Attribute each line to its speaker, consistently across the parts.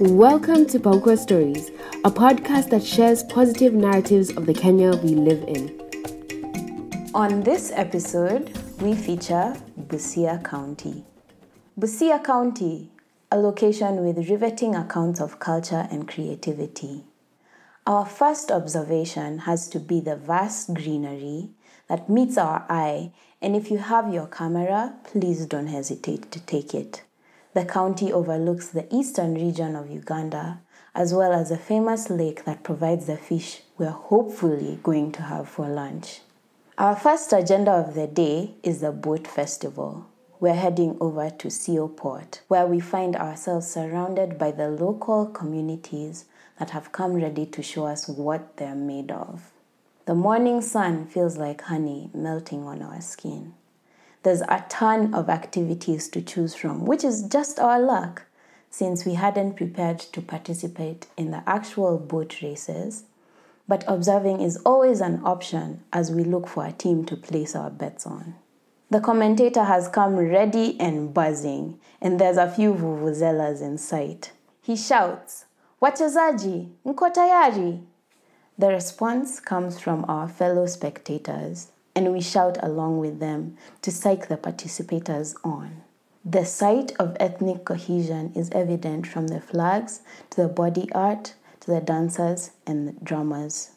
Speaker 1: Welcome to Paukwa Stories, a podcast that shares positive narratives of the Kenya we live in.
Speaker 2: On this episode, we feature Busia County. Busia County, a location with riveting accounts of culture and creativity. Our first observation has to be the vast greenery that meets our eye, and if you have your camera, please don't hesitate to take it. The county overlooks the eastern region of Uganda, as well as a famous lake that provides the fish we're hopefully going to have for lunch. Our first agenda of the day is the boat festival. We're heading over to Sio Port, where we find ourselves surrounded by the local communities that have come ready to show us what they're made of. The morning sun feels like honey melting on our skin. There's a ton of activities to choose from, which is just our luck since we hadn't prepared to participate in the actual boat races. But observing is always an option as we look for a team to place our bets on. The commentator has come ready and buzzing, and there's a few vuvuzelas in sight. He shouts, Wachezaji, mko tayari? The response comes from our fellow spectators and we shout along with them to psych the participators on. The sight of ethnic cohesion is evident from the flags to the body art to the dancers and the drummers.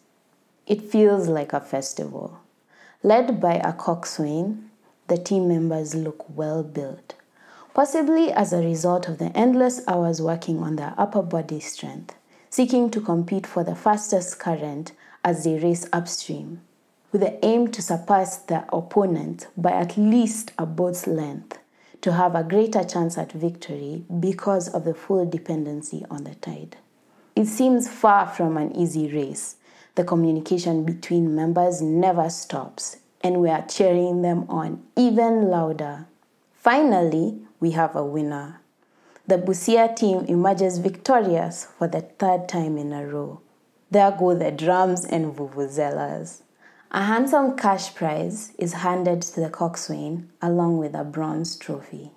Speaker 2: It feels like a festival. Led by a coxswain, the team members look well built, possibly as a result of the endless hours working on their upper body strength, seeking to compete for the fastest current as they race upstream with the aim to surpass their opponent by at least a boat's length to have a greater chance at victory because of the full dependency on the tide. It seems far from an easy race. The communication between members never stops, and we are cheering them on even louder. Finally, we have a winner. The Busia team emerges victorious for the third time in a row. There go the drums and vuvuzelas. A handsome cash prize is handed to the coxswain along with a bronze trophy.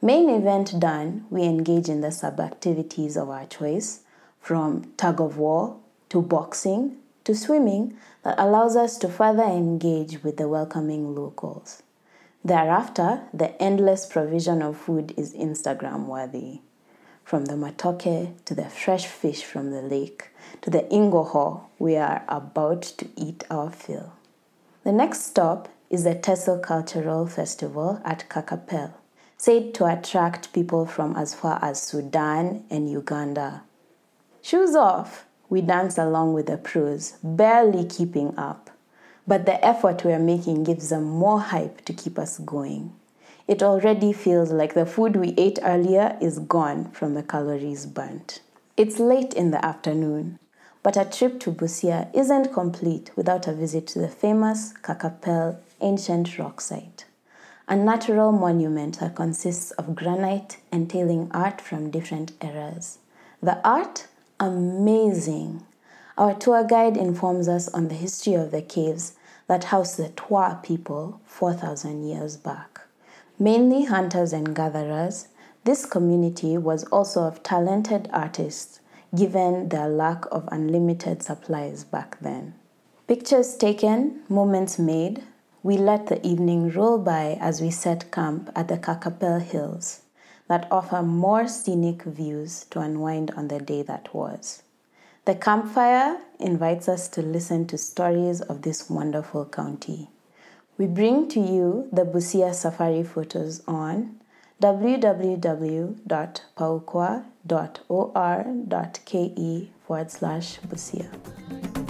Speaker 2: Main event done, we engage in the sub activities of our choice, from tug of war to boxing to swimming, that allows us to further engage with the welcoming locals. Thereafter, the endless provision of food is Instagram worthy. From the matoke to the fresh fish from the lake to the ingoho, we are about to eat our fill. The next stop is the Teso Cultural Festival at Kakapel, said to attract people from as far as Sudan and Uganda. Shoes off, we dance along with the pros, barely keeping up. But the effort we're making gives them more hype to keep us going. It already feels like the food we ate earlier is gone from the calories burnt. It's late in the afternoon, but a trip to Busia isn't complete without a visit to the famous Kakapel ancient rock site, a natural monument that consists of granite entailing art from different eras. The art? Amazing. Our tour guide informs us on the history of the caves that housed the Twa people 4,000 years back. Mainly hunters and gatherers, this community was also of talented artists given their lack of unlimited supplies back then. Pictures taken, moments made, we let the evening roll by as we set camp at the Kakapel Hills that offer more scenic views to unwind on the day that was. The campfire invites us to listen to stories of this wonderful county. We bring to you the Busia safari photos on www.paukwa.or.ke forward slash Busia.